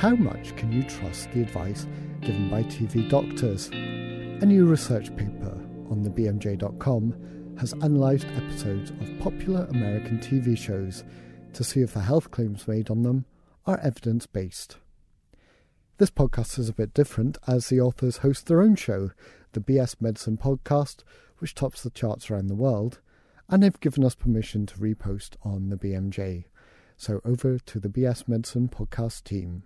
how much can you trust the advice given by TV doctors? A new research paper on the BMJ.com has analysed episodes of popular American TV shows to see if the health claims made on them are evidence based. This podcast is a bit different as the authors host their own show, the BS Medicine Podcast, which tops the charts around the world, and they've given us permission to repost on the BMJ. So over to the BS Medicine Podcast team.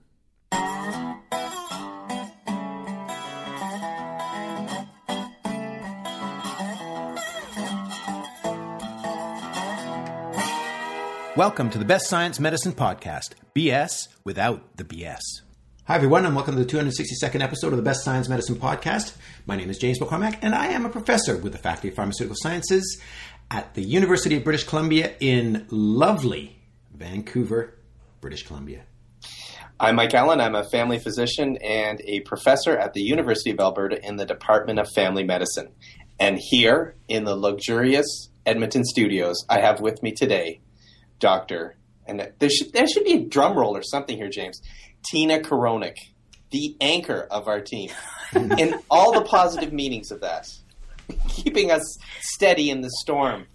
Welcome to the Best Science Medicine Podcast, BS without the BS. Hi, everyone, and welcome to the 262nd episode of the Best Science Medicine Podcast. My name is James McCormack, and I am a professor with the Faculty of Pharmaceutical Sciences at the University of British Columbia in lovely Vancouver, British Columbia. I'm Mike Allan. I'm a family physician and a professor at the University of Alberta in the Department of Family Medicine. And here in the luxurious Edmonton studios, I have with me today Doctor, and there should, there should be a drum roll or something here, James. Tina Korownyk, the anchor of our team, in all the positive meanings of that, keeping us steady in the storm.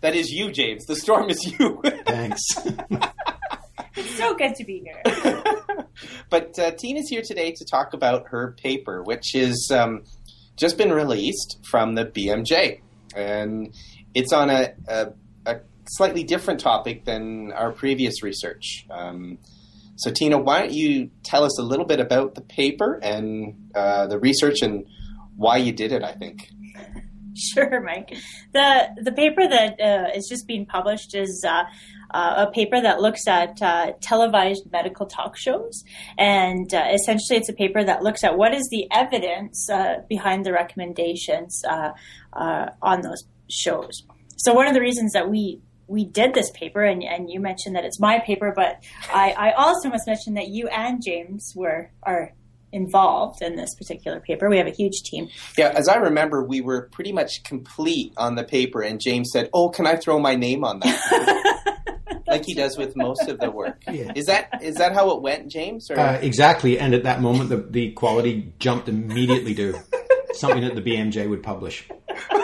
That is you, James. The storm is you. Thanks. it's so good to be here. but uh, Tina's here today to talk about her paper, which is um, just been released from the BMJ, and it's on a, a slightly different topic than our previous research. Um, so, Tina, why don't you tell us a little bit about the paper and uh, the research and why you did it? I think. Sure, Mike. the The paper that uh, is just being published is uh, uh, a paper that looks at uh, televised medical talk shows, and uh, essentially, it's a paper that looks at what is the evidence behind the recommendations on those shows. So, one of the reasons that we we did this paper, and, and you mentioned that it's my paper, but I, I also must mention that you and James were are involved in this particular paper. We have a huge team. Yeah, as I remember, we were pretty much complete on the paper, and James said, "Oh, can I throw my name on that?" like he does with most of the work. Yeah. Is that is that how it went, James? Uh, exactly. And at that moment, the the quality jumped immediately to something that the BMJ would publish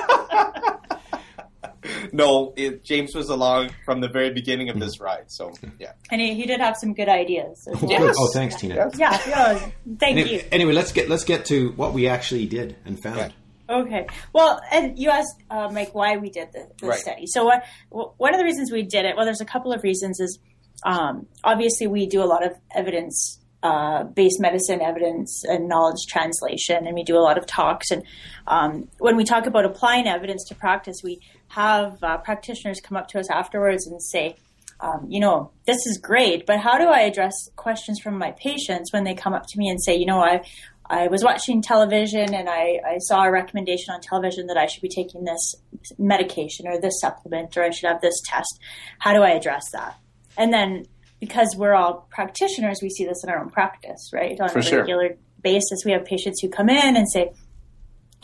no, it, James was along from the very beginning of this ride. So yeah, and he, he did have some good ideas. Oh, yes. oh, thanks, Tina. Yeah, yeah thank anyway, you. Anyway, let's get let's get to what we actually did and found. Yeah. Okay. Well, and you asked uh, Mike why we did the, the right. study. So, uh, one of the reasons we did it, well, there's a couple of reasons. Is um, obviously we do a lot of evidence uh, based medicine evidence and knowledge translation, and we do a lot of talks. And um, when we talk about applying evidence to practice, we have uh, practitioners come up to us afterwards and say, um, you know, this is great, but how do I address questions from my patients when they come up to me and say, you know, I, I was watching television and I, I saw a recommendation on television that I should be taking this medication or this supplement or I should have this test. How do I address that? And then because we're all practitioners, we see this in our own practice, right? On For a regular sure. basis, we have patients who come in and say,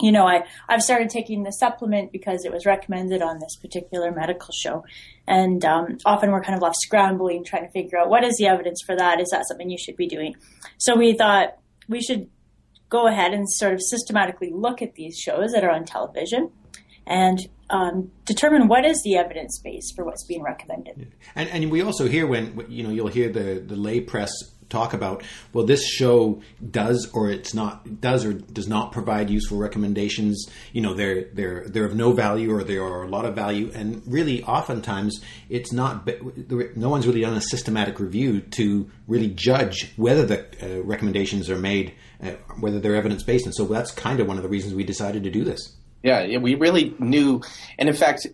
you know, I, I've started taking the supplement because it was recommended on this particular medical show. And um, often we're kind of left scrambling, trying to figure out what is the evidence for that? Is that something you should be doing? So we thought we should go ahead and sort of systematically look at these shows that are on television and um, determine what is the evidence base for what's being recommended. And, and we also hear when you know you'll hear the the lay press talk about well this show does or it's not does or does not provide useful recommendations. You know they're they're they're of no value or they are a lot of value. And really oftentimes it's not no one's really done a systematic review to really judge whether the uh, recommendations are made uh, whether they're evidence based and so that's kind of one of the reasons we decided to do this. Yeah we really knew. And in fact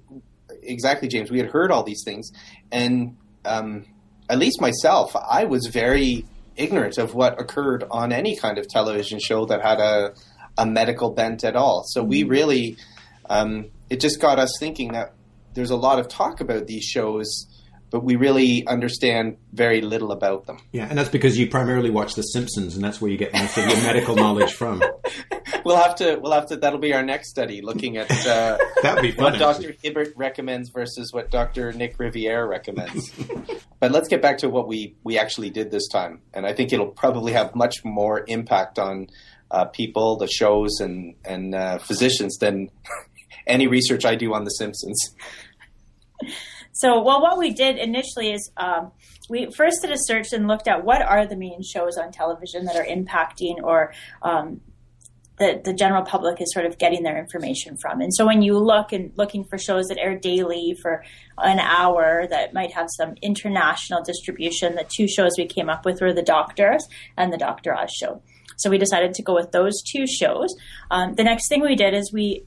exactly james we had heard all these things. And um, at least myself, I was very ignorant of what occurred on any kind of television show that had a, a medical bent at all. So we mm-hmm. really, um, it just got us thinking that there's a lot of talk about these shows, but we really understand very little about them. Yeah, and that's because you primarily watch The Simpsons, and that's where you get most of your medical knowledge from. we'll have to. We'll have to. That'll be our next study, looking at uh, That'd be fun. what Dr. Hibbert recommends versus what Dr. Nick Riviere recommends. but let's get back to what we we actually did this time, and I think it'll probably have much more impact on uh, people, the shows, and and uh, physicians than any research I do on The Simpsons. So, well, what we did initially is um, we first did a search and looked at what are the main shows on television that are impacting or um, the, the general public is sort of getting their information from. And so when you look and looking for shows that air daily for an hour that might have some international distribution, the two shows we came up with were The Doctors and The Dr. Oz Show. So we decided to go with those two shows. Um, the next thing we did is we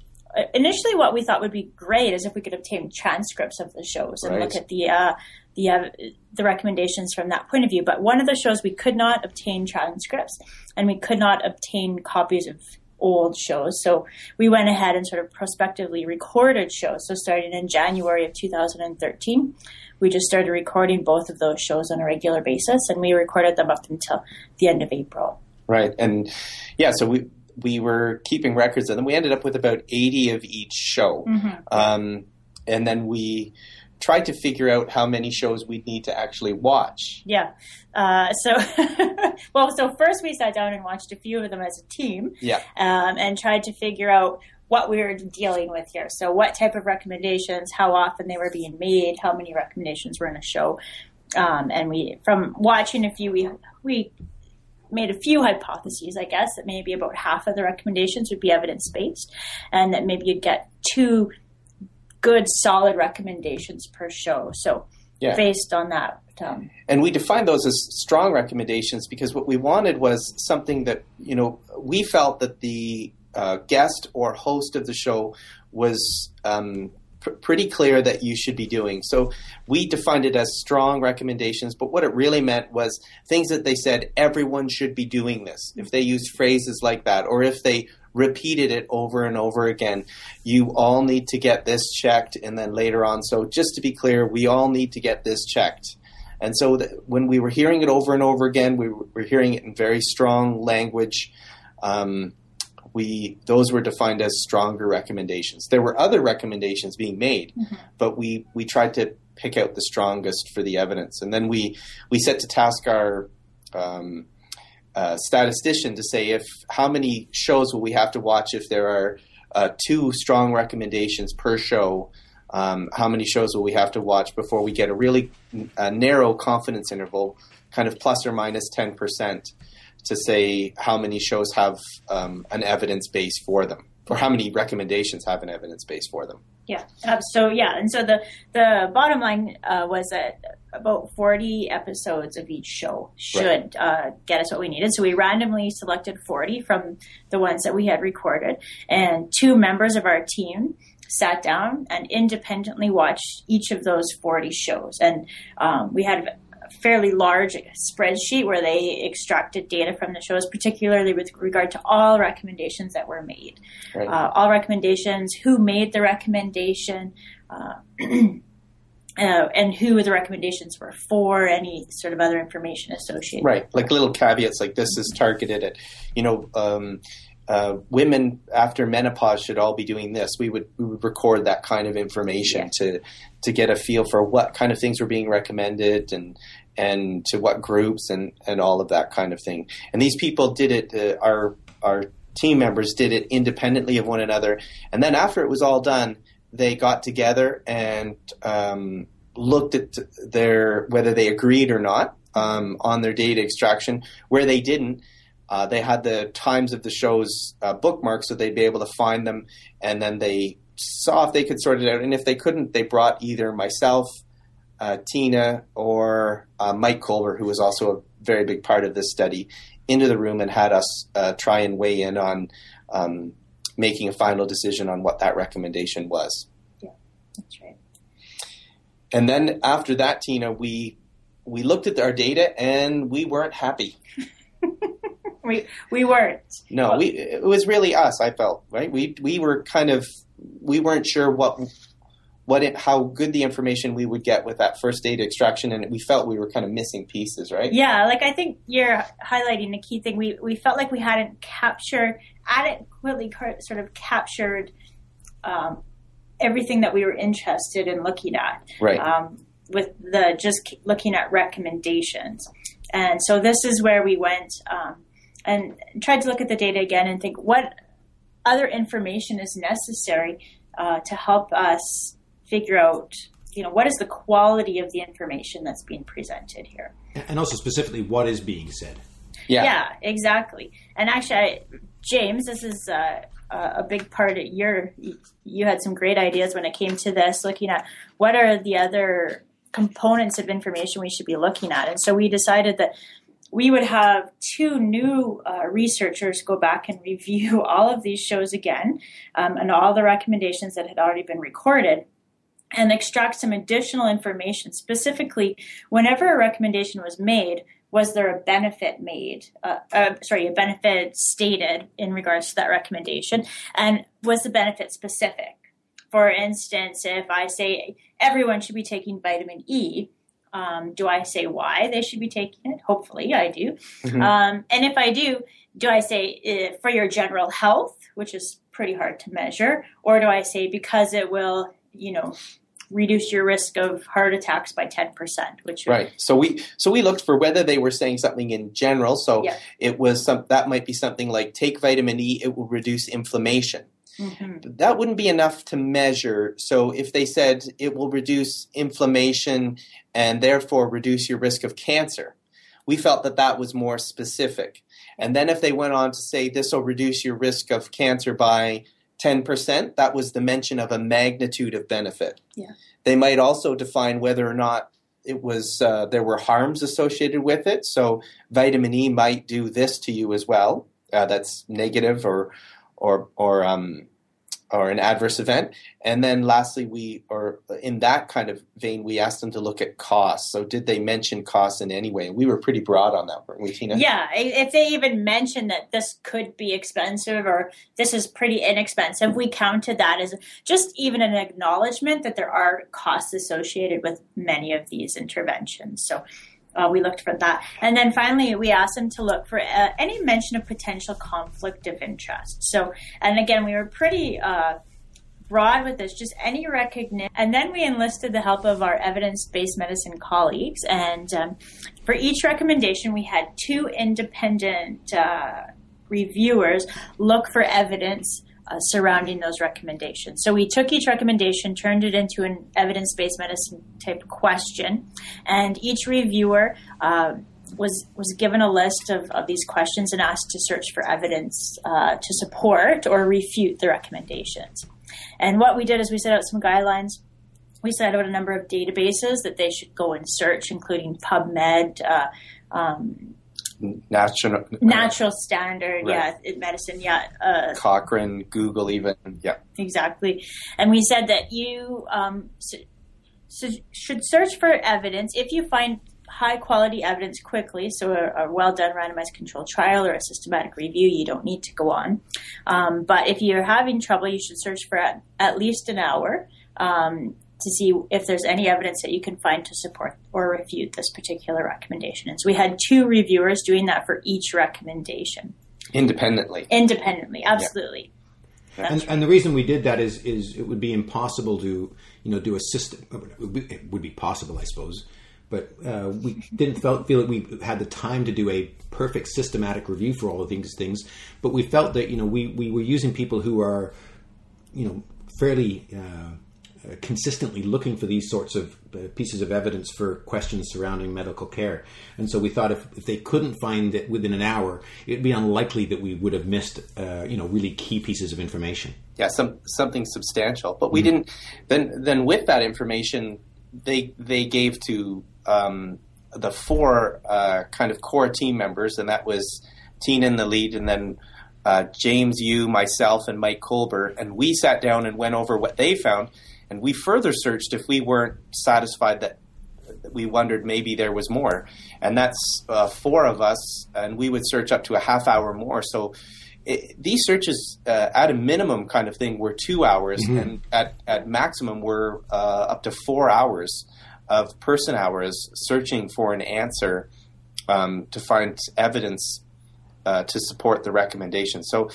initially what we thought would be great is if we could obtain transcripts of the shows and Right. look at the uh, the uh, the recommendations from that point of view. But one of the shows we could not obtain transcripts and we could not obtain copies of old shows. So we went ahead and sort of prospectively recorded shows. So starting in January of 2013, we just started recording both of those shows on a regular basis, and we recorded them up until the end of April. Right, and yeah, so we we were keeping records and then We ended up with about eighty of each show, um, and then we tried to figure out how many shows we'd need to actually watch. Yeah. Uh, so, well, so first we sat down and watched a few of them as a team Yeah, um, and tried to figure out what we were dealing with here. So, what type of recommendations, how often they were being made, how many recommendations were in a show. Um, and we, from watching a few, we, we made a few hypotheses, I guess, that maybe about half of the recommendations would be evidence based and that maybe you'd get two good, solid recommendations per show. So, Yeah. based on that, um, and we defined those as strong recommendations because what we wanted was something that you know we felt that the uh, guest or host of the show was um, pr- pretty clear that you should be doing. So we defined it as strong recommendations, but what it really meant was things that they said everyone should be doing this. If they used phrases like that, or if they repeated it over and over again, you all need to get this checked, and then later on. So just to be clear, we all need to get this checked. And so when we were hearing it over and over again, we were hearing it in very strong language. Um, we those were defined as stronger recommendations. There were other recommendations being made, but we we tried to pick out the strongest for the evidence, and then we we set to task our um, uh, statistician to say if how many shows will we have to watch if there are uh, two strong recommendations per show. Um, how many shows will we have to watch before we get a really uh, narrow confidence interval, kind of plus or minus ten percent, to say how many shows have um, an evidence base for them, or how many recommendations have an evidence base for them. Yeah. So yeah, and so the the bottom line uh, was that about forty episodes of each show should uh, get us what we needed. So we randomly selected forty from the ones that we had recorded, and two members of our team sat down and independently watched each of those forty shows, and um, we had fairly large spreadsheet where they extracted data from the shows, particularly with regard to all recommendations that were made Right. uh, all recommendations, who made the recommendation, uh, uh, and who the recommendations were for, any sort of other information associated. Right, like little caveats like this is targeted at, you know, um, uh, women after menopause should all be doing this. We would we would record that kind of information to to get a feel for what kind of things were being recommended and and to what groups and and all of that kind of thing. And these people did it. Uh, our our team members did it independently of one another. And then after it was all done, they got together and um, looked at their whether they agreed or not um, on their data extraction. Where they didn't, uh, they had the times of the shows uh, bookmarked so they'd be able to find them, and then they saw if they could sort it out. And if they couldn't, they brought either myself, uh, Tina, or uh, Mike Kolber, who was also a very big part of this study, into the room and had us uh, try and weigh in on um, making a final decision on what that recommendation was. Yeah, that's right. And then after that, Tina, we we looked at our data and we weren't happy. We we weren't. No, we it was really us. I felt right. We we were kind of we weren't sure what what it, how good the information we would get with that first data extraction, and we felt we were kind of missing pieces, right? Yeah, like I think you're highlighting a key thing. We we felt like we hadn't captured adequately sort of captured um, everything that we were interested in looking at. Right. Um, with the just looking at recommendations, and so this is where we went um, and tried to look at the data again and think what other information is necessary uh, to help us figure out you know what is the quality of the information that's being presented here. And also specifically what is being said. Yeah. Yeah exactly. And actually I, james this is uh, a big part of your you had some great ideas when it came to this looking at what are the other components of information we should be looking at. And so we decided that we would have two new uh, researchers go back and review all of these shows again um, and all the recommendations that had already been recorded and extract some additional information. Specifically, whenever a recommendation was made, was there a benefit made? Uh, uh, sorry, a benefit stated in regards to that recommendation, and was the benefit specific? For instance, if I say everyone should be taking vitamin E, um, do I say why they should be taking it? Hopefully, I do. Mm-hmm. Um, and if I do, do I say uh, for your general health, which is pretty hard to measure, or do I say because it will, you know, reduce your risk of heart attacks by 10% which right. So we so we looked for whether they were saying something in general. So yeah. it was some that might be something like take vitamin e it will reduce inflammation. Mm-hmm. that wouldn't be enough to measure. So if they said it will reduce inflammation and therefore reduce your risk of cancer we felt that that was more specific. And then if they went on to say this will reduce your risk of cancer by 10%, that was the mention of a magnitude of benefit. Yeah. They might also define whether or not it was uh, there were harms associated with it. So vitamin E might do this to you as well. Uh, that's negative or or or um, or an adverse event. And then lastly, we or in that kind of vein, we asked them to look at costs. So did they mention costs in any way? We were pretty broad on that, weren't we, Tina? Yeah, if they even mentioned that this could be expensive or this is pretty inexpensive, we counted that as just even an acknowledgement that there are costs associated with many of these interventions. So uh, we looked for that. And then finally, we asked them to look for uh, any mention of potential conflict of interest. So, and again, we were pretty uh, broad with this, just any recognition. And then we enlisted the help of our evidence based medicine colleagues. And um, for each recommendation, we had two independent uh, reviewers look for evidence uh, surrounding those recommendations. So we took each recommendation, turned it into an evidence based medicine type question, and each reviewer uh, was was given a list of, of these questions and asked to search for evidence uh, to support or refute the recommendations. And what we did is we set out some guidelines. We set out a number of databases that they should go and search, including PubMed, uh, um, natural natural standard right. yeah medicine yeah uh, cochrane google even yeah. Exactly. And we said that you um, so, so should search for evidence. If you find high quality evidence quickly so a, a, well done randomized controlled trial or a systematic review you don't need to go on. Um, but if you're having trouble you should search for at, at least an hour. Um, to see if there's any evidence that you can find to support or refute this particular recommendation. And so we had two reviewers doing that for each recommendation. Independently. Independently, absolutely. Yeah. And, right. and, the reason we did that is is it would be impossible to you know do a system. It would be possible, I suppose, but uh, we didn't felt, feel that we had the time to do a perfect systematic review for all of these things. But we felt that you know we we were using people who are you know fairly. Uh, uh, consistently looking for these sorts of uh, pieces of evidence for questions surrounding medical care. And so we thought if, if they couldn't find it within an hour, it'd be unlikely that we would have missed, uh, you know, really key pieces of information. Yeah, some something substantial. But we mm-hmm. didn't. Then then with that information, they they gave to um, the four uh, kind of core team members, and that was Tina in the lead, and then. Uh, James, you, myself, and Mike Kolber, and we sat down and went over what they found. And we further searched if we weren't satisfied that we wondered maybe there was more. And that's uh, four of us, and we would search up to a half hour more. So it, these searches, uh, at a minimum, kind of thing, were two hours, mm-hmm. and at at maximum were uh, up to four hours of person hours searching for an answer um, to find evidence uh, to support the recommendation. So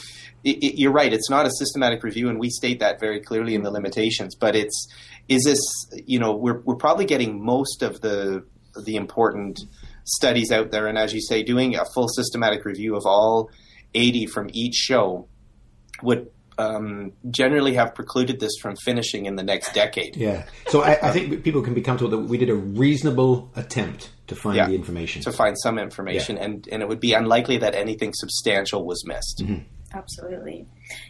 it, it, you're right; it's not a systematic review, and we state that very clearly in the limitations. But it's is this you know we're we're probably getting most of the the important studies out there, and as you say, doing a full systematic review of all 80 from each show would um, generally have precluded this from finishing in the next decade. Yeah. So I, I, think people can be comfortable that we did a reasonable attempt to find yeah, the information. To find some information, yeah. and, and it would be unlikely that anything substantial was missed. Mm-hmm. Absolutely.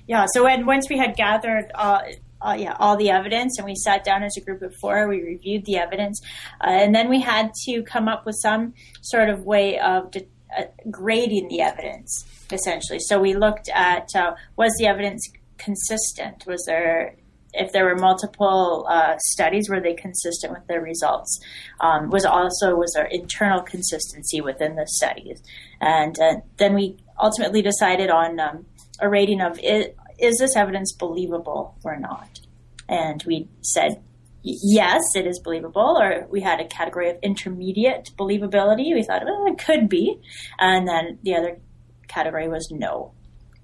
Yeah. So when, once we had gathered uh, uh, yeah, all the evidence, and we sat down as a group of four. We reviewed the evidence, uh, and then we had to come up with some sort of way of de- uh, grading the evidence, essentially. So we looked at uh, was the evidence consistent? Was there if there were multiple uh, studies, were they consistent with their results? Um, was also was there internal consistency within the studies? And uh, then we ultimately decided on um, a rating of is this evidence believable or not? And we said, yes, it is believable, or we had a category of intermediate believability. We thought, well, it could be. And then the other category was no.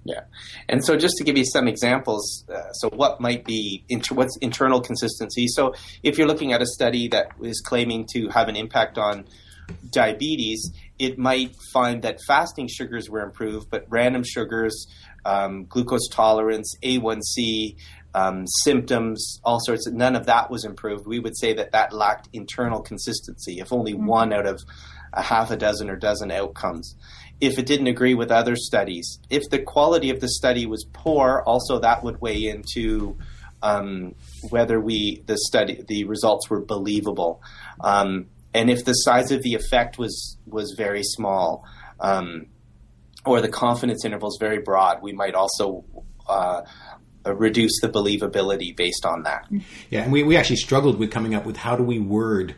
Yeah, and so just to give you some examples, uh, so what might be inter- what's internal consistency? So if you're looking at a study that is claiming to have an impact on diabetes, it might find that fasting sugars were improved, but random sugars um, glucose tolerance, A1C, um, symptoms, all sorts of none of that was improved. We would say that that lacked internal consistency. If only mm-hmm. one out of a half a dozen or dozen outcomes. If it didn't agree with other studies, if the quality of the study was poor, also that would weigh into um, whether we the study the results were believable, um, and if the size of the effect was was very small. Um, or the confidence interval is very broad, we might also uh, reduce the believability based on that. Yeah, and we, we actually struggled with coming up with how do we word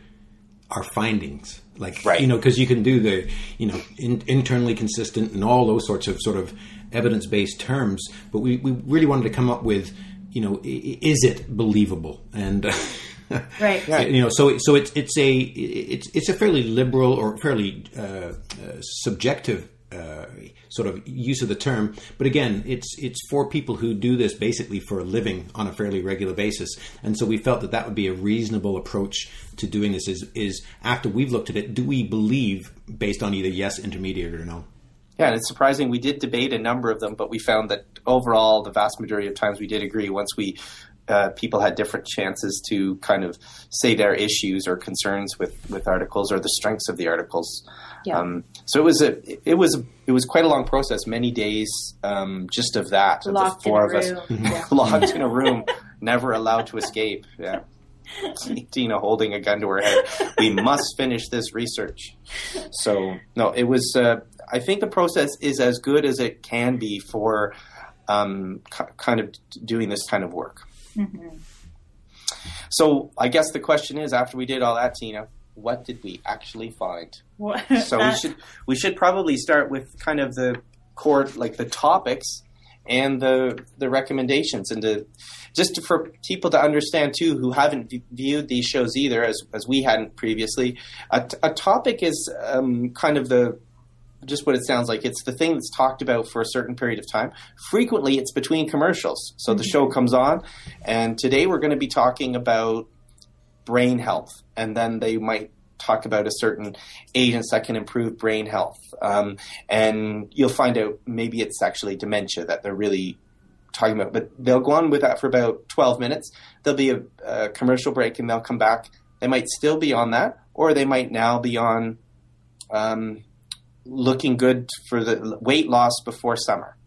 our findings. Like, right. you know, because you can do the, you know, in, internally consistent and all those sorts of sort of evidence based terms, but we, we really wanted to come up with, you know, is it believable? And, uh, right. You know, so so it's it's a it's it's a fairly liberal or fairly uh, uh, subjective uh, sort of use of the term. But again, it's it's for people who do this basically for a living on a fairly regular basis. And so we felt that that would be a reasonable approach to doing this. Is is after we've looked at it, do we believe based on either yes, intermediate, or no? Yeah, and it's surprising. We did debate a number of them, but we found that overall, the vast majority of times we did agree once we uh, people had different chances to kind of say their issues or concerns with, with articles or the strengths of the articles. Yeah. Um, so it was a it was it was quite a long process, many days um, just of that. Locked the four of us yeah. locked in a room, never allowed to escape. Yeah. Tina holding a gun to her head. We must finish this research. So no, it was. Uh, I think the process is as good as it can be for um, c- kind of doing this kind of work. Mm-hmm. So I guess the question is, after we did all that, Tina, what did we actually find? So we should we should probably start with kind of the core, like the topics and the the recommendations, and to just for people to understand too, who haven't viewed these shows either, as as we hadn't previously. A, a topic is um, kind of the just what it sounds like. It's the thing that's talked about for a certain period of time. Frequently, it's between commercials. So the show comes on, and today we're going to be talking about brain health, and then they might talk about a certain agents that can improve brain health. Um, and you'll find out maybe it's actually dementia that they're really talking about. But they'll go on with that for about 12 minutes. There'll be a, a commercial break, and they'll come back. They might still be on that, or they might now be on. Um, looking good for the weight loss before summer.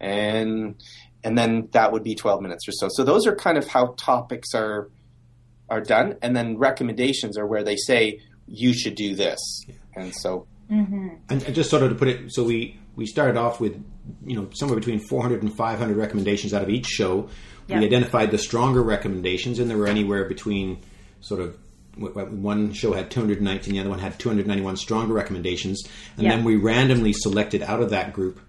And and then that would be 12 minutes or so. So those are kind of how topics are are done and then recommendations are where they say you should do this. And so mm-hmm. and just sort of to put it so we we started off with you know somewhere between 400 and 500 recommendations out of each show. Yep. We identified the stronger recommendations and there were anywhere between sort of one show had 219, the other one had 291 stronger recommendations, and yeah. then we randomly selected out of that group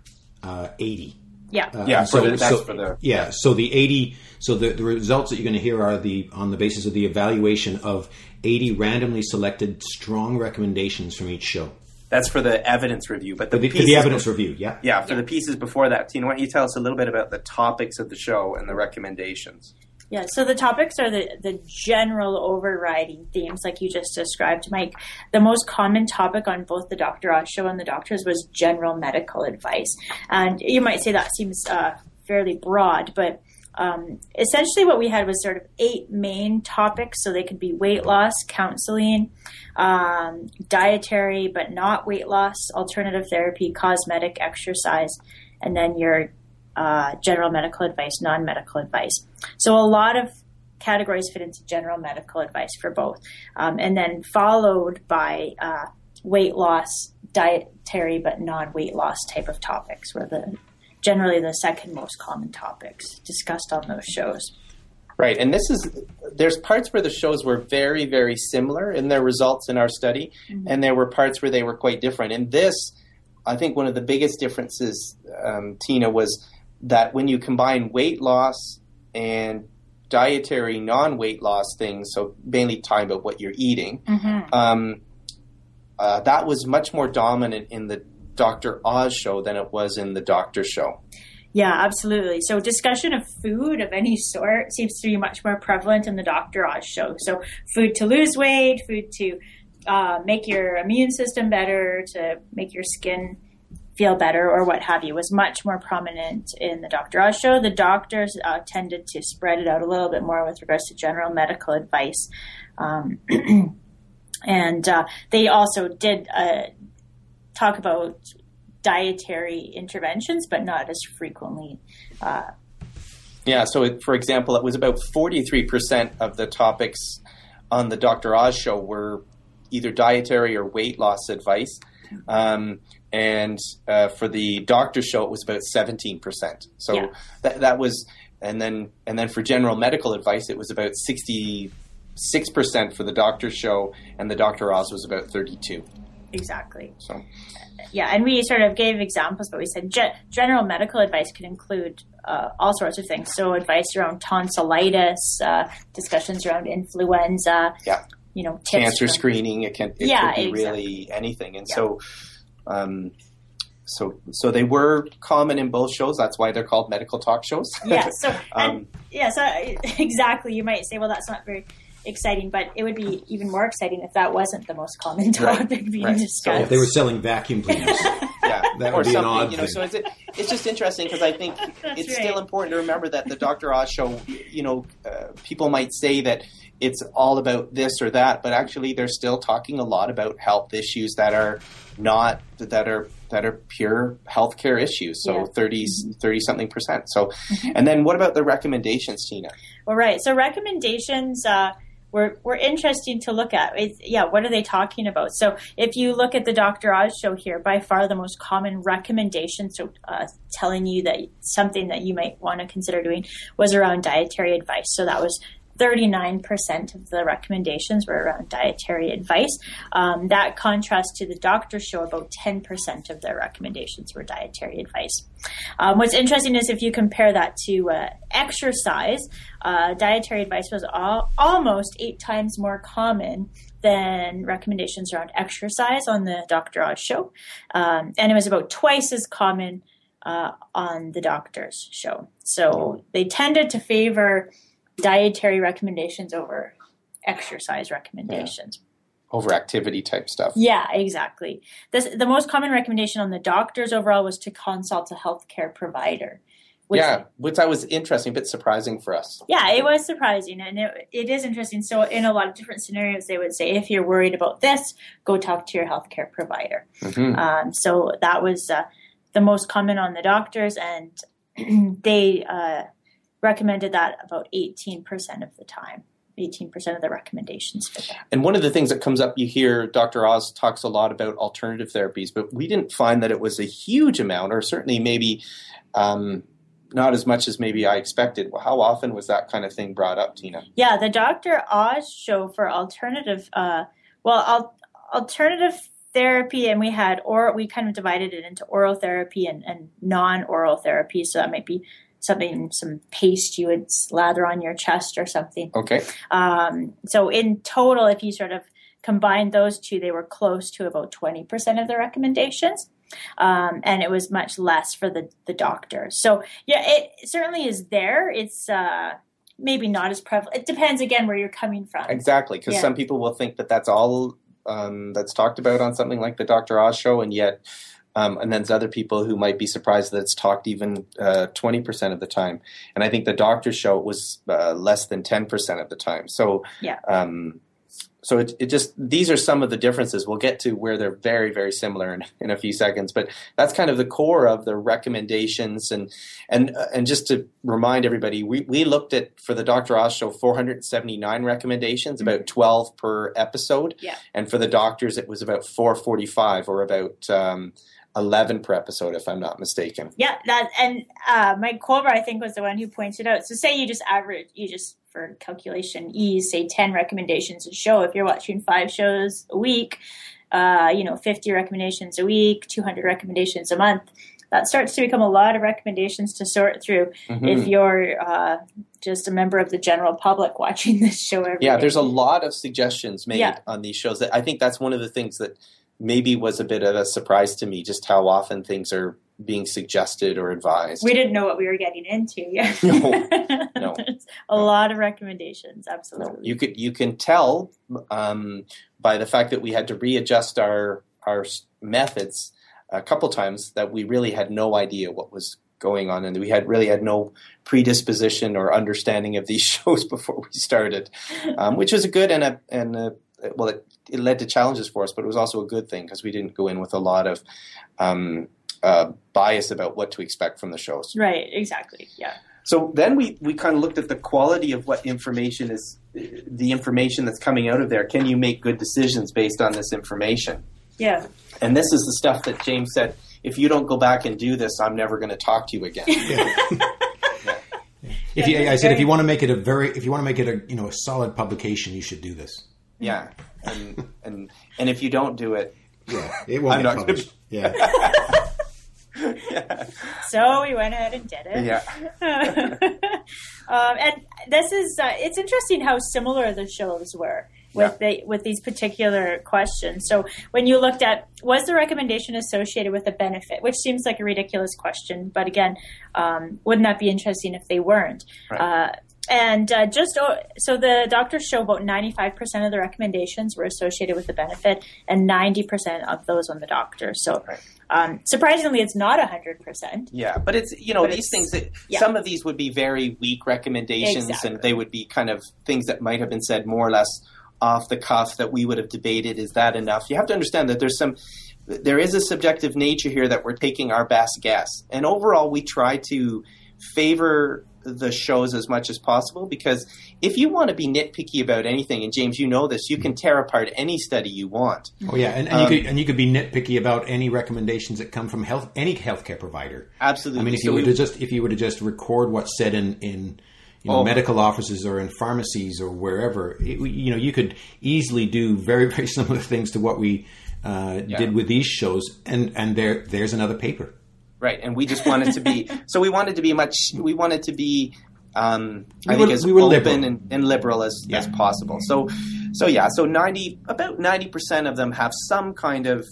uh, 80. Yeah. Uh, Yeah, and for the- that's for the- yeah. So the eighty. So the, the results that you're going to hear are the on the basis of the evaluation of eighty randomly selected strong recommendations from each show. That's for the evidence review, but the, the, pieces the evidence review. Yeah. Yeah, for the pieces before that, Tina, why don't you tell us a little bit about the topics of the show and the recommendations? Yeah, so the topics are the, the general overriding themes, like you just described, Mike. The most common topic on both the Dr. Oz show and the doctors was general medical advice. And you might say that seems uh, fairly broad, but um, essentially what we had was sort of eight main topics. So they could be weight loss, counseling, um, dietary but not weight loss, alternative therapy, cosmetic, exercise, and then your uh, general medical advice, non medical advice. So a lot of categories fit into general medical advice for both, um, and then followed by uh, weight loss, dietary but non weight loss type of topics were the generally the second most common topics discussed on those shows. Right, and this is there's parts where the shows were very, very similar in their results in our study, and there were parts where they were quite different. In this, I think one of the biggest differences, um, Tina, was that when you combine weight loss and dietary non-weight loss things, so mainly talking about what you're eating, um, uh, that was much more dominant in the Dr. Oz show than it was in the Doctor show. Yeah, absolutely. So discussion of food of any sort seems to be much more prevalent in the Dr. Oz show. So food to lose weight, food to uh, make your immune system better, to make your skin feel better, or what have you, was much more prominent in the Dr. Oz show. The doctors uh, tended to spread it out a little bit more with regards to general medical advice. Um, and uh, they also did uh, talk about dietary interventions, but not as frequently. Uh, Yeah, so it, for example, it was about 43% of the topics on the Dr. Oz show were either dietary or weight loss advice. Um, and uh, for the doctor show, it was about 17%. So Yeah. that, that was, and then, and then for general medical advice, it was about 66% for the doctor show, and the Dr. Oz was about 32. exactly. So, Yeah, and we sort of gave examples, but we said ge- general medical advice could include uh, all sorts of things. So advice around tonsillitis, uh, discussions around influenza. Yeah. You know, tips cancer from- screening. It can it Yeah, could be exactly. really anything. And Yeah. so, um, so so they were common in both shows. That's why they're called medical talk shows. Yeah. So and Um, yeah, so exactly. You might say, well, that's not very exciting, but it would be even more exciting if that wasn't the most common Right, topic being right. So discussed. If they were selling vacuum cleaners, yeah, That or would be an something. odd you know, thing. so it's it's just interesting because I think it's right. still important to remember that the Dr. Oz show. You know, uh, people might say that it's all about this or that, but actually they're still talking a lot about health issues that are not that are that are pure healthcare issues. So Yeah. 30 30 something percent. So, and then what about the recommendations, Tina? Well, right. So recommendations uh, were were interesting to look at. It's, yeah, what are they talking about? So if you look at the Dr. Oz show here, by far the most common recommendation, so uh, telling you that something that you might want to consider doing was around dietary advice. So that was. 39% of the recommendations were around dietary advice. Um, that contrasts to the doctors show, about 10% of their recommendations were dietary advice. Um, what's interesting is if you compare that to uh, exercise, uh, dietary advice was al- almost eight times more common than recommendations around exercise on the Dr. Oz show. Um, and it was about twice as common uh, on the doctor's show. So they tended to favor dietary recommendations over exercise recommendations. Over activity type stuff. Yeah, exactly. This, the most common recommendation on the doctors overall was to consult a healthcare provider. which- yeah, which I was interesting, a bit surprising for us. yeah, it was surprising, and it, it is interesting. So, in a lot of different scenarios, they would say, if you're worried about this, go talk to your healthcare provider. Mhm. Um, so that was uh, the most common on the doctors, and they uh, recommended that about 18% of the time. 18% of the recommendations fit that. And one of the things that comes up, you hear Dr. Oz talks a lot about alternative therapies, but we didn't find that it was a huge amount, or certainly maybe um, not as much as maybe I expected. Well, how often was that kind of thing brought up, Tina? Yeah, the Dr. Oz show for alternative, uh, well, al- alternative therapy, and we had or we kind of divided it into oral therapy and, and non-oral therapy. So that might be something, some paste you would slather on your chest or something. Okay. Um, so in total, if you sort of combined those two, they were close to about 20% of the recommendations. Um, and it was much less for the, the doctors. So yeah, it certainly is there. It's, uh, maybe not as prevalent. It depends again where you're coming from. Exactly. Cause Yeah. some people will think that that's all, um, that's talked about on something like the Dr. Oz show. And yet, um, and then there's other people who might be surprised that it's talked even uh, 20% of the time. And I think the doctor's show was uh, less than 10% of the time. So, Yeah. um, so it, it just these are some of the differences. We'll get to where they're very very similar in, in a few seconds, but that's kind of the core of the recommendations and and uh, and just to remind everybody, we, we looked at for the Dr. Oz show 479 recommendations, about 12 per episode, Yeah. and for the doctors it was about 445 or about um, 11 per episode, if I'm not mistaken. Yeah, that and uh, Mike Kolber, I think, was the one who pointed out. So, say you just average, you just for calculation ease, say ten recommendations a show. If you're watching five shows a week, uh, you know, fifty recommendations a week, two hundred recommendations a month. That starts to become a lot of recommendations to sort through Mm-hmm. if you're uh, just a member of the general public watching this show every Yeah, day. there's a lot of suggestions made Yeah. on these shows. That I think that's one of the things that maybe was a bit of a surprise to me, just how often things are being suggested or advised. We didn't know what we were getting into. Yeah, No, no. A lot of recommendations. No, Absolutely. you could you can tell um, by the fact that we had to readjust our our methods a couple times that we really had no idea what was going on and we had really had no predisposition or understanding of these shows before we started, um, which was a good and a and a, well it, it led to challenges for us, but it was also a good thing because we didn't go in with a lot of um, uh, bias about what to expect from the shows. Right. Exactly. Yeah. So then we, we kind of looked at the quality of what information is, the information that's coming out of there. Can you make good decisions based on this information? Yeah. And this is the stuff that James said, if you don't go back and do this, I'm never going to talk to you again. If you, I said, if you want to make it a very, if you want to make it a, you know, a solid publication, you should do this. Yeah. And, and, and if you don't do it, Yeah, it won't I'm get not gonna- published. Yeah, So we went ahead and did it. yeah. um, and this is uh, it's interesting how similar the shows were with the with these particular questions. So when you looked at was the recommendation associated with a benefit, which seems like a ridiculous question, but again, um, wouldn't that be interesting if they weren't? Right. Uh, and uh, just so the doctors show about 95% of the recommendations were associated with the benefit and 90% of those on the doctor. So Right. um, surprisingly, it's not 100%. Yeah, but it's you know But these things that yeah. some of these would be very weak recommendations, Exactly. and they would be kind of things that might have been said more or less off the cuff that we would have debated. Is that enough? You have to understand that there's some there is a subjective nature here that we're taking our best guess, and overall we try to favor the shows as much as possible because if you want to be nitpicky about anything, and James, you know this, you can tear apart any study you want. oh yeah, and, and Um, you could and you could be nitpicky about any recommendations that come from health any healthcare provider. Absolutely. I mean, if So you were to just if you were to just record what's said in in you know, Oh. medical offices or in pharmacies or wherever, it, you know, you could easily do very very similar things to what we uh, Yeah. did with these shows, and and there there's another paper. Right, and we just wanted to be so we wanted to be much we wanted to be um, I think were- as we open liberal. and, and liberal as, Yeah. as possible. So so yeah, so ninety about ninety percent of them have some kind of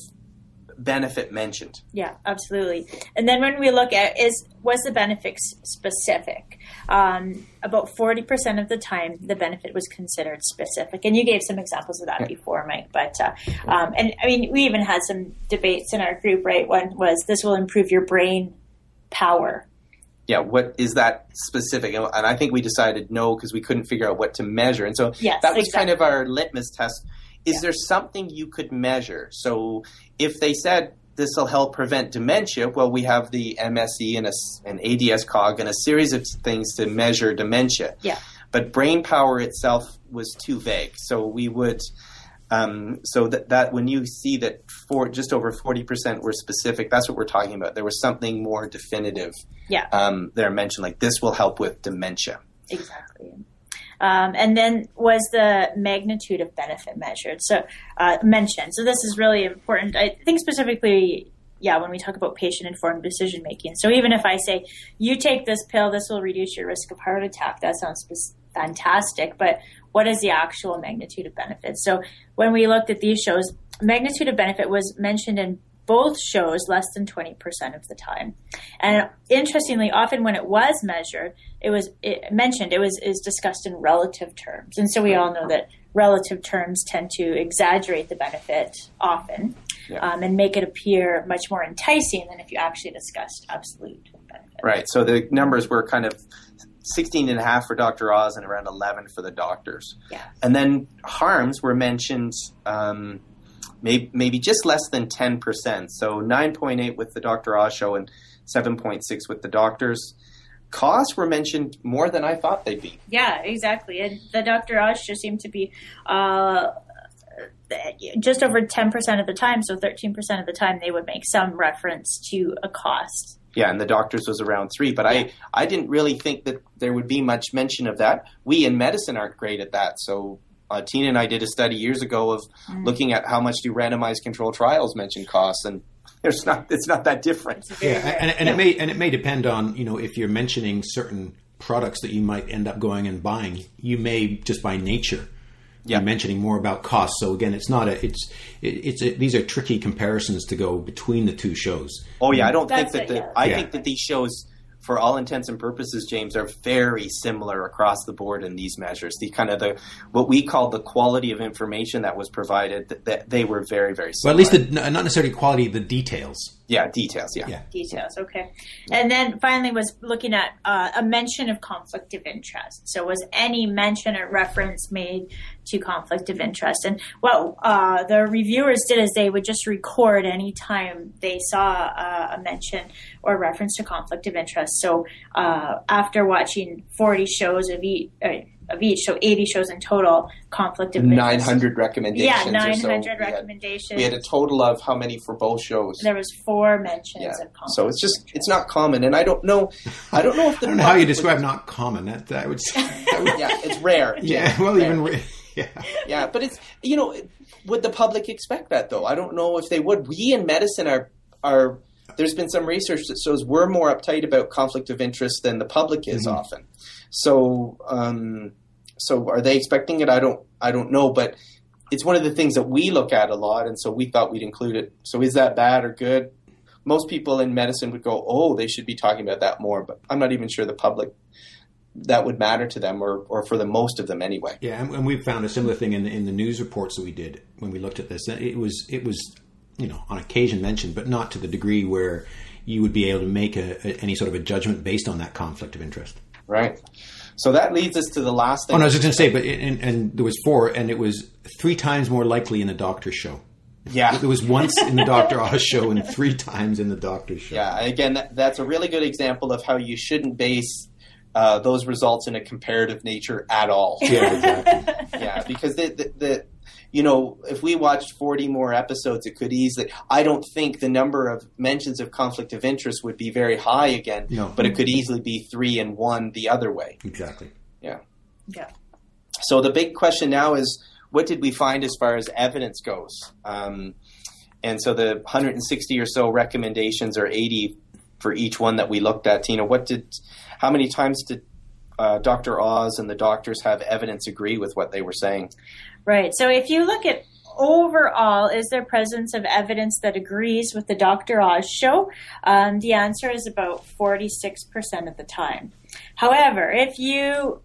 benefit mentioned. Yeah, absolutely. And then when we look at is was the benefit specific? Um, about forty percent of the time, the benefit was considered specific, and you gave some examples of that before, Mike. But uh, um, and I mean, we even had some debates in our group. Right, one was this will improve your brain power. Yeah, what is that specific? And and I think we decided no because we couldn't figure out what to measure, and so Yes, that was kind of our litmus test. Is there something you could measure? So if they said this will help prevent dementia, well, we have the MSE and a, an ADAS-Cog and a series of things to measure dementia. Yeah. But brain power itself was too vague, so we would. Um, so that, that when you see that for just over forty percent were specific, that's what we're talking about. There was something more definitive Yeah. um, there mentioned, like this will help with dementia. Exactly. Um, and then was the magnitude of benefit measured? So uh, mentioned. So this is really important. I think specifically yeah, when we talk about patient informed decision making. So even if I say, you take this pill, this will reduce your risk of heart attack, that sounds fantastic. But what is the actual magnitude of benefit? So when we looked at these shows, magnitude of benefit was mentioned in both shows less than 20% of the time. And interestingly, often when it was measured, it was it mentioned, it was is discussed in relative terms. And so we all know that relative terms tend to exaggerate the benefit often yeah. um, and make it appear much more enticing than if you actually discussed absolute benefit. Right. So the numbers were kind of 16 and a half for Dr. Oz and around 11 for the doctors. Yeah. And then harms were mentioned um, maybe, maybe just less than 10%. So 9.8 with the Dr. Oz show and 7.6 with the doctors. Costs were mentioned more than I thought they'd be. Yeah, exactly. And the Dr. Oz show seemed to be uh, just over 10% of the time, so 13% of the time, they would make some reference to a cost. Yeah, and the doctors was around three, but I, I didn't really think that there would be much mention of that. We in medicine aren't great at that, so uh, Tina and I did a study years ago of mm. looking at how much do randomized control trials mention costs, and there's not it's not that different. Yeah, and, and yeah. it may and it may depend on you know if you're mentioning certain products that you might end up going and buying, you may just by nature yeah. mentioning more about costs. So again, it's not a it's it, it's a, these are tricky comparisons to go between the two shows. Oh yeah, I don't That's think that it, the, yeah. I yeah. think that these shows for all intents and purposes, James, are very similar across the board in these measures. The kind of the what we call the quality of information that was provided, that, that they were very, very similar. Well, at least the, not necessarily quality, the details. Yeah, details. Yeah. yeah. Details. Okay. And then finally was looking at uh, a mention of conflict of interest. So was any mention or reference made to conflict of interest? And what uh, the reviewers did is they would just record any time they saw uh, a mention or reference to conflict of interest. So uh, after watching 40 shows of each uh, of each, so 80 shows in total, conflict of 900 recommendations. Yeah, 900 so. recommendations. We had, we had, a total of how many for both shows? There was four mentions yeah. of conflict. So it's just, it's not common. And I don't know, I don't know if the. I don't know how you describe would, not common. That, that would, that would yeah, it's rare. Yeah, well, rare. even. Yeah. yeah, but it's, you know, would the public expect that though? I don't know if they would. We in medicine are, are, there's been some research that shows we're more uptight about conflict of interest than the public is mm-hmm. often. So, um, so are they expecting it? I don't I don't know, but it's one of the things that we look at a lot, and so we thought we'd include it. So is that bad or good? Most people in medicine would go, "Oh, they should be talking about that more," but I'm not even sure the public that would matter to them, or, or for the most of them anyway. Yeah, and, and we found a similar thing in the, in the news reports that we did when we looked at this. It was it was you know on occasion mentioned, but not to the degree where you would be able to make a, a, any sort of a judgment based on that conflict of interest. Right. So that leads us to the last thing. Oh, no, I was just going to say, but and, and there was four, and it was three times more likely in a doctor show. Yeah, it was once in the Doctor Oz show and three times in the Doctor show. Yeah, again, that, that's a really good example of how you shouldn't base uh, those results in a comparative nature at all. Yeah, exactly. yeah, because the, the, the you know, if we watched 40 more episodes, it could easily. I don't think the number of mentions of conflict of interest would be very high again, no. but it could easily be three and one the other way. Exactly. Yeah. Yeah. So the big question now is what did we find as far as evidence goes? Um, and so the 160 or so recommendations or 80 for each one that we looked at, Tina, what did, how many times did uh, Dr. Oz and the doctors have evidence agree with what they were saying? Right. So if you look at overall, is there presence of evidence that agrees with the Dr. Oz show? Um, the answer is about 46% of the time. However, if you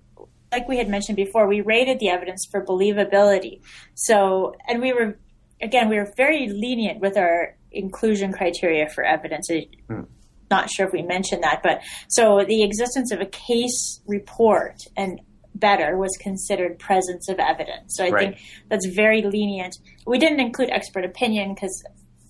like we had mentioned before, we rated the evidence for believability. So, and we were, again, we were very lenient with our inclusion criteria for evidence. Mm. Not sure if we mentioned that, but so the existence of a case report and better was considered presence of evidence. So I right. think that's very lenient. We didn't include expert opinion because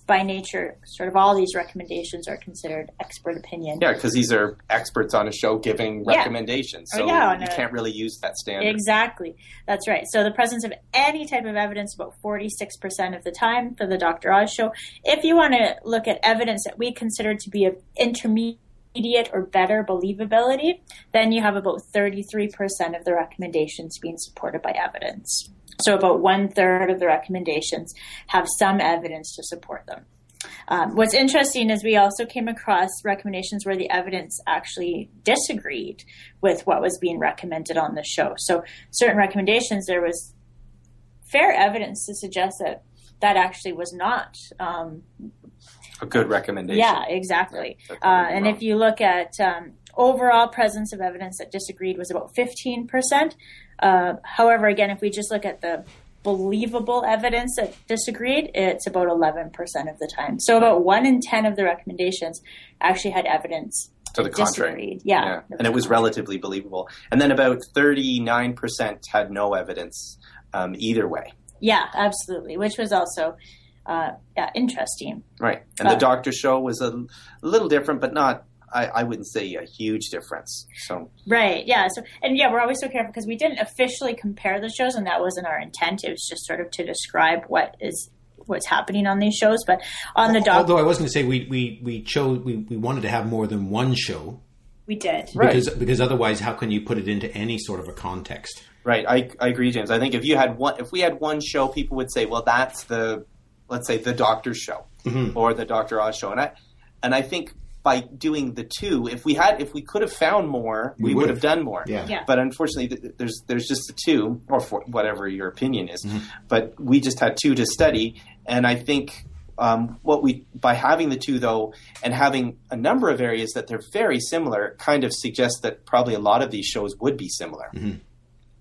by nature, sort of all these recommendations are considered expert opinion. Yeah, because these are experts on a show giving yeah. recommendations. Oh, so oh, yeah, you a, can't really use that standard. Exactly. That's right. So the presence of any type of evidence about 46% of the time for the Dr. Oz show. If you want to look at evidence that we consider to be of intermediate intermediate or better believability, then you have about 33% of the recommendations being supported by evidence. So about one third of the recommendations have some evidence to support them. Um, what's interesting is we also came across recommendations where the evidence actually disagreed with what was being recommended on the show. So certain recommendations, there was fair evidence to suggest that that actually was not um, a good recommendation. Yeah, exactly. Yeah, uh, and if you look at um, overall presence of evidence that disagreed was about 15%. Uh, however, again, if we just look at the believable evidence that disagreed, it's about 11% of the time. So about one in 10 of the recommendations actually had evidence to the contrary. Yeah. yeah. And it was relatively believable. And then about 39% had no evidence um, either way. Yeah, absolutely, which was also uh, yeah, interesting. Right. And uh, the doctor show was a, a little different, but not I, I, wouldn't say a huge difference. So right, yeah. So and yeah, we're always so careful because we didn't officially compare the shows, and that wasn't our intent. It was just sort of to describe what is what's happening on these shows. But on the Doctor, although I was going to say we we we chose we, we wanted to have more than one show. We did because right. because otherwise, how can you put it into any sort of a context? Right, I, I agree, James. I think if you had one, if we had one show, people would say, "Well, that's the, let's say, the Doctor's show mm-hmm. or the Doctor Oz show," and I, and I think by doing the two. If we had, if we could have found more, we, we would have done more. Yeah. yeah. But unfortunately, there's there's just the two, or for whatever your opinion is. Mm-hmm. But we just had two to study, and I think um, what we by having the two though, and having a number of areas that they're very similar, kind of suggests that probably a lot of these shows would be similar. Mm-hmm.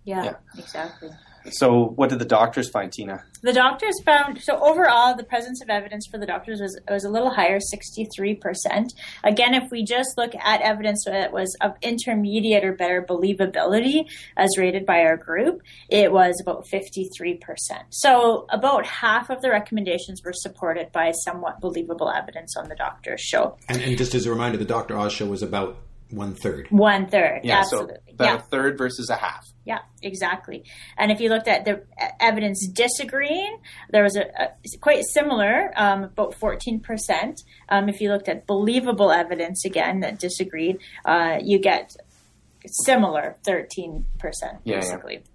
Yeah, yeah, exactly. So, what did the doctors find, Tina? The doctors found so overall the presence of evidence for the doctors was was a little higher, sixty three percent. Again, if we just look at evidence that was of intermediate or better believability, as rated by our group, it was about fifty three percent. So, about half of the recommendations were supported by somewhat believable evidence on the doctor's show. And, and just as a reminder, the Doctor Oz show was about one third. One third. Yeah, absolutely. So yeah. a third versus a half. Yeah, exactly. And if you looked at the evidence disagreeing, there was a, a quite similar, um, about fourteen percent. Um, if you looked at believable evidence again that disagreed, uh, you get similar thirteen percent basically. Yeah, yeah.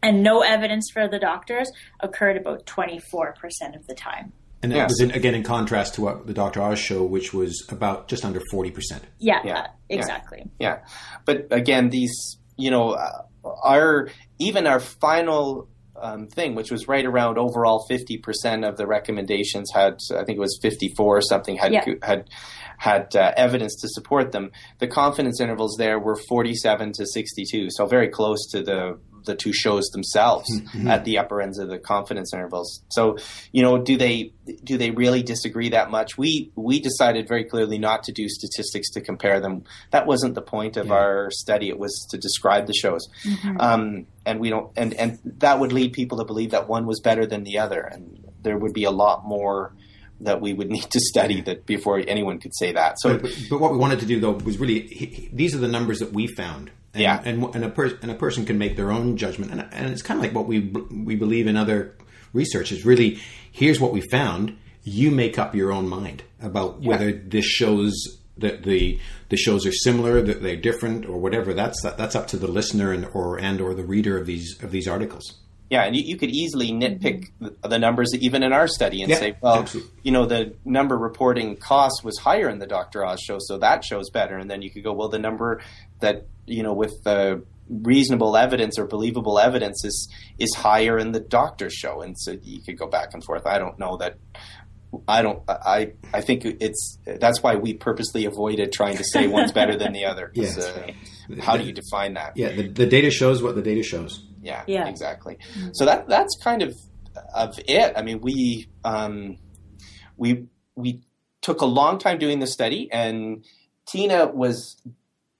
And no evidence for the doctors occurred about twenty four percent of the time. And that yes. was in, again in contrast to what the Dr. Oz show, which was about just under forty percent. Yeah, yeah, uh, exactly. Yeah. yeah. but again, these you know, uh, our even our final um, thing, which was right around overall fifty percent of the recommendations had, I think it was fifty four or something had yeah. had had uh, evidence to support them. The confidence intervals there were forty seven to sixty two, so very close to the the two shows themselves mm-hmm. at the upper ends of the confidence intervals. So, you know, do they do they really disagree that much? We we decided very clearly not to do statistics to compare them. That wasn't the point of yeah. our study. It was to describe the shows, mm-hmm. um, and we don't and and that would lead people to believe that one was better than the other, and there would be a lot more that we would need to study that before anyone could say that. So, but, but, but what we wanted to do though was really he, he, these are the numbers that we found and, yeah, and and a person and a person can make their own judgment, and, and it's kind of like what we we believe in other research is really here's what we found. You make up your own mind about yeah. whether this shows that the the shows are similar, that they're different, or whatever. That's that, that's up to the listener and or and or the reader of these of these articles. Yeah, and you, you, could easily nitpick the, the, numbers even in our study and yeah, say, well, absolutely. you know, the number reporting cost was higher in the Dr. Oz show, so that shows better. And then you could go, well, the number that you know with the reasonable evidence or believable evidence is is higher in the doctor's show, and so you could go back and forth. I don't know that. I don't. I I think it's that's why we purposely avoided trying to say one's better than the other. Yes. Uh, how do you define that? Yeah, the, the data shows what the data shows. Yeah, yeah. exactly. Mm-hmm. So that that's kind of of it. I mean, we um, we we took a long time doing the study, and Tina was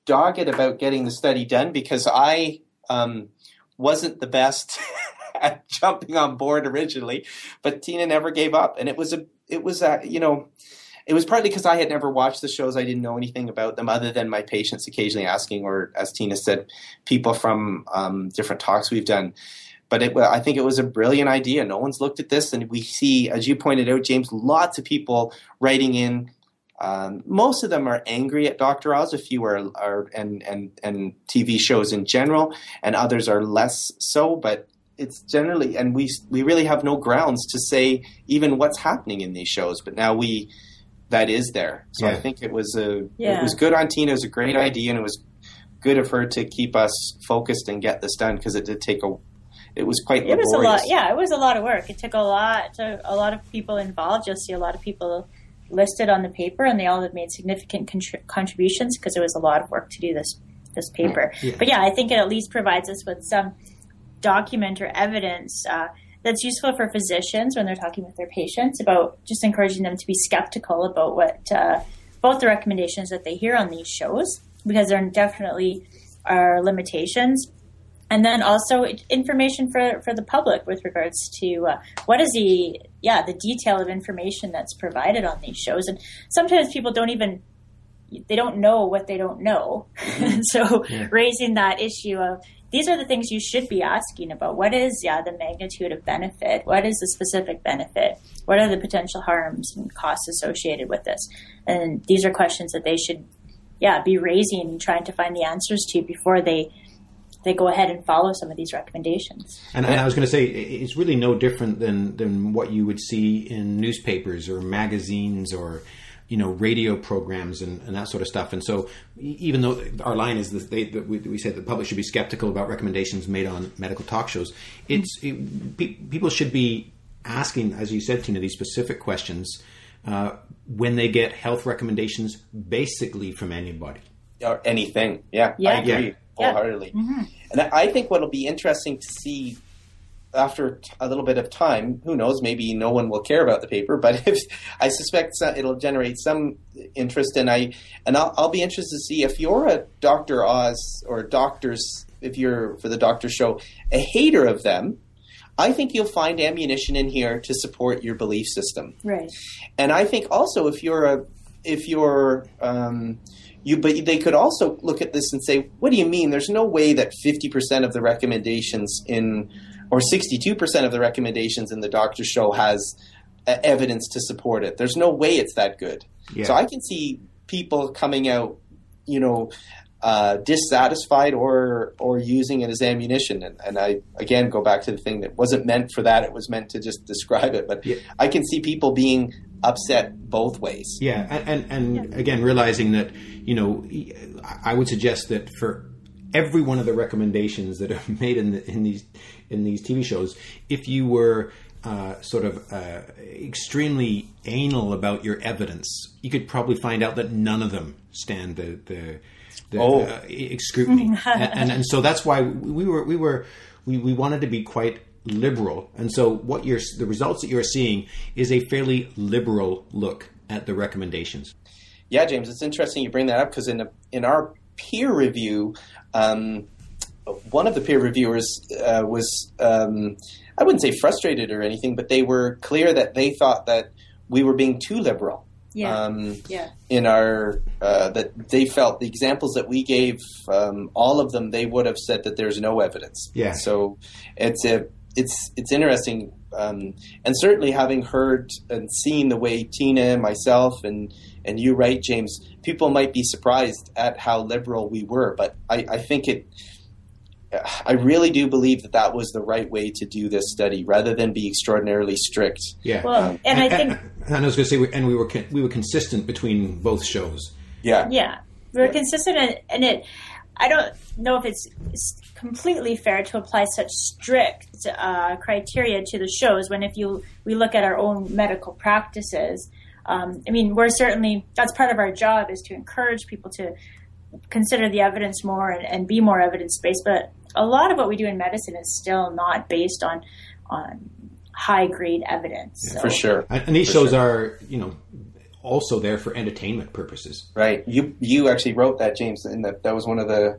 dogged about getting the study done because I um, wasn't the best at jumping on board originally, but Tina never gave up, and it was a it was a you know it was partly because I had never watched the shows. I didn't know anything about them other than my patients occasionally asking, or as Tina said, people from um, different talks we've done. But it, I think it was a brilliant idea. No one's looked at this, and we see, as you pointed out, James, lots of people writing in Um, most of them are angry at Dr. Oz. A few are, are and, and, and TV shows in general, and others are less so. But it's generally, and we we really have no grounds to say even what's happening in these shows. But now we that is there. So Yeah. I think it was a Yeah. it was good on Tina. It was a great idea, and it was good of her to keep us focused and get this done because it did take a. It was quite it was a lot. Yeah, it was a lot of work. It took a lot, to, a lot of people involved. You'll see a lot of people listed on the paper, and they all have made significant contri- contributions because it was a lot of work to do this this paper. Yeah. But yeah, I think it at least provides us with some document or evidence uh, that's useful for physicians when they're talking with their patients about just encouraging them to be skeptical about what uh, both the recommendations that they hear on these shows because there are definitely are limitations and then also information for, for the public with regards to uh, what is the yeah the detail of information that's provided on these shows. And sometimes people don't even they don't know what they don't know. So raising that issue of these are the things you should be asking about. What is yeah the magnitude of benefit? What is the specific benefit? What are the potential harms and costs associated with this? And these are questions that they should yeah be raising and trying to find the answers to before they they go ahead and follow some of these recommendations. And, and I was going to say, it's really no different than, than what you would see in newspapers or magazines or, you know, radio programs and, and that sort of stuff. And so, e- even though our line is that, they, we, we said the public should be skeptical about recommendations made on medical talk shows, it's it, pe- people should be asking, as you said, Tina, these specific questions uh, when they get health recommendations, basically from anybody. or anything. Yeah, Yeah. I agree Yeah. Mm-hmm. wholeheartedly. And I I think what'll be interesting to see after a little bit of time, who knows? Maybe no one will care about the paper, but if I suspect it'll generate some interest, and I and I'll, I'll be interested to see if you're a Doctor Oz or doctors, if you're for the Doctor Show, a hater of them. I think you'll find ammunition in here to support your belief system. Right. And I think also if you're a if you're um, you, but they could also look at this and say, "What do you mean? There's no way that 50% of the recommendations in, or 62% of the recommendations in the Doctor Show has uh, evidence to support it. There's no way it's that good." Yeah. So I can see people coming out, you know, uh, dissatisfied or or using it as ammunition. And, and I again go back to the thing that wasn't meant for that; it was meant to just describe it. But Yeah. I can see people being upset both ways. Yeah, and and, and again, realizing that you know, I would suggest that for every one of the recommendations that are made in the, in these in these TV shows, if you were uh, sort of uh, extremely anal about your evidence, you could probably find out that none of them stand the the, the Oh. uh, scrutiny, and, and and so that's why we were we were we, we wanted to be quite liberal, and so what you're the results that you're seeing is a fairly liberal look at the recommendations. Yeah, James, it's interesting you bring that up because in a, in our peer review, um, one of the peer reviewers uh, was um, I wouldn't say frustrated or anything, but they were clear that they thought that we were being too liberal. Yeah. Um, yeah. in our uh, that they felt the examples that we gave, um, all of them, they would have said that there's no evidence. Yeah. So it's a it's it's interesting, um, and certainly having heard and seen the way Tina, myself, and and you write, James, people might be surprised at how liberal we were, but I, I think it. I really do believe that that was the right way to do this study, rather than be extraordinarily strict. Yeah. Well, and I think and I was going to say, we- and we were con- we were consistent between both shows. Yeah, Yeah, we were Yeah. consistent, and, and it. I don't know if it's, it's completely fair to apply such strict uh, criteria to the shows when, if you we look at our own medical practices, um, I mean, we're certainly that's part of our job is to encourage people to consider the evidence more and, and be more evidence based. But a lot of what we do in medicine is still not based on on high grade evidence. So- for sure. And, and these For shows sure. are, you know, also there for entertainment purposes. Right. You you actually wrote that, James, and that that was one of the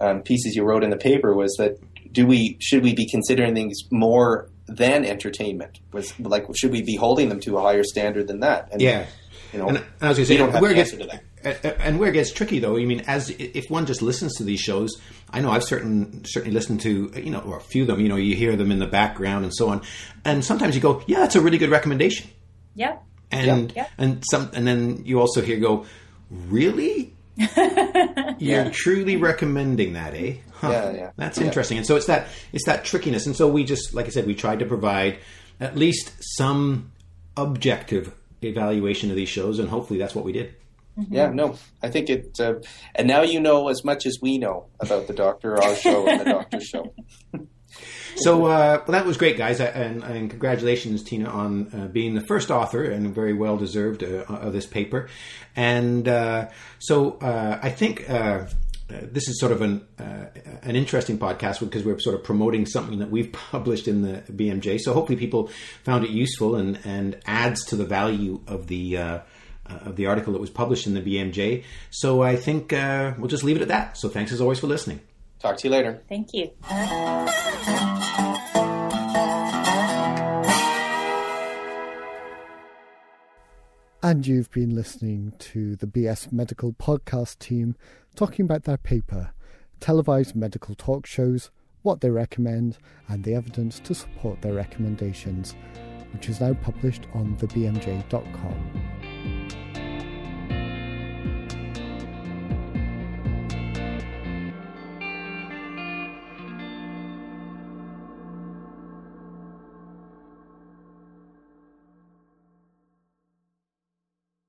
um, pieces you wrote in the paper was that do we should we be considering things more than entertainment? Was like should we be holding them to a higher standard than that? And, Yeah. You know, And, and I was going to we say, don't have where the it gets, answer to that. a- a- and where it gets tricky, though, I mean, as if one just listens to these shows, I know I've certain certainly listened to, you know, or a few of them. You know, you hear them in the background and so on, and sometimes you go, "Yeah, that's a really good recommendation," yeah. And Yep. and some and then you also hear go, really? You're Yeah. truly recommending that, eh? Huh. Yeah, yeah. That's Yeah. interesting. And so it's that it's that trickiness. And so we just, like I said, we tried to provide at least some objective evaluation of these shows, and hopefully that's what we did. Yeah, no, I think it. Uh, and now you know as much as we know about the Doctor Oz show and the Doctor show. So uh, well, that was great, guys, and, and congratulations, Tina, on uh, being the first author and very well deserved uh, of this paper. And uh, so uh, I think. Uh, this is sort of an an interesting podcast because we're sort of promoting something that we've published in the BMJ. So hopefully people found it useful and, and adds to the value of the of the article that was published in the BMJ. So I think we'll just leave it at that. So thanks as always for listening. Talk to you later. Thank you. And you've been listening to the BS Medical podcast team talking about their paper, Televised Medical Talk Shows, What They Recommend, and the Evidence to Support Their Recommendations, which is now published on thebmj.com.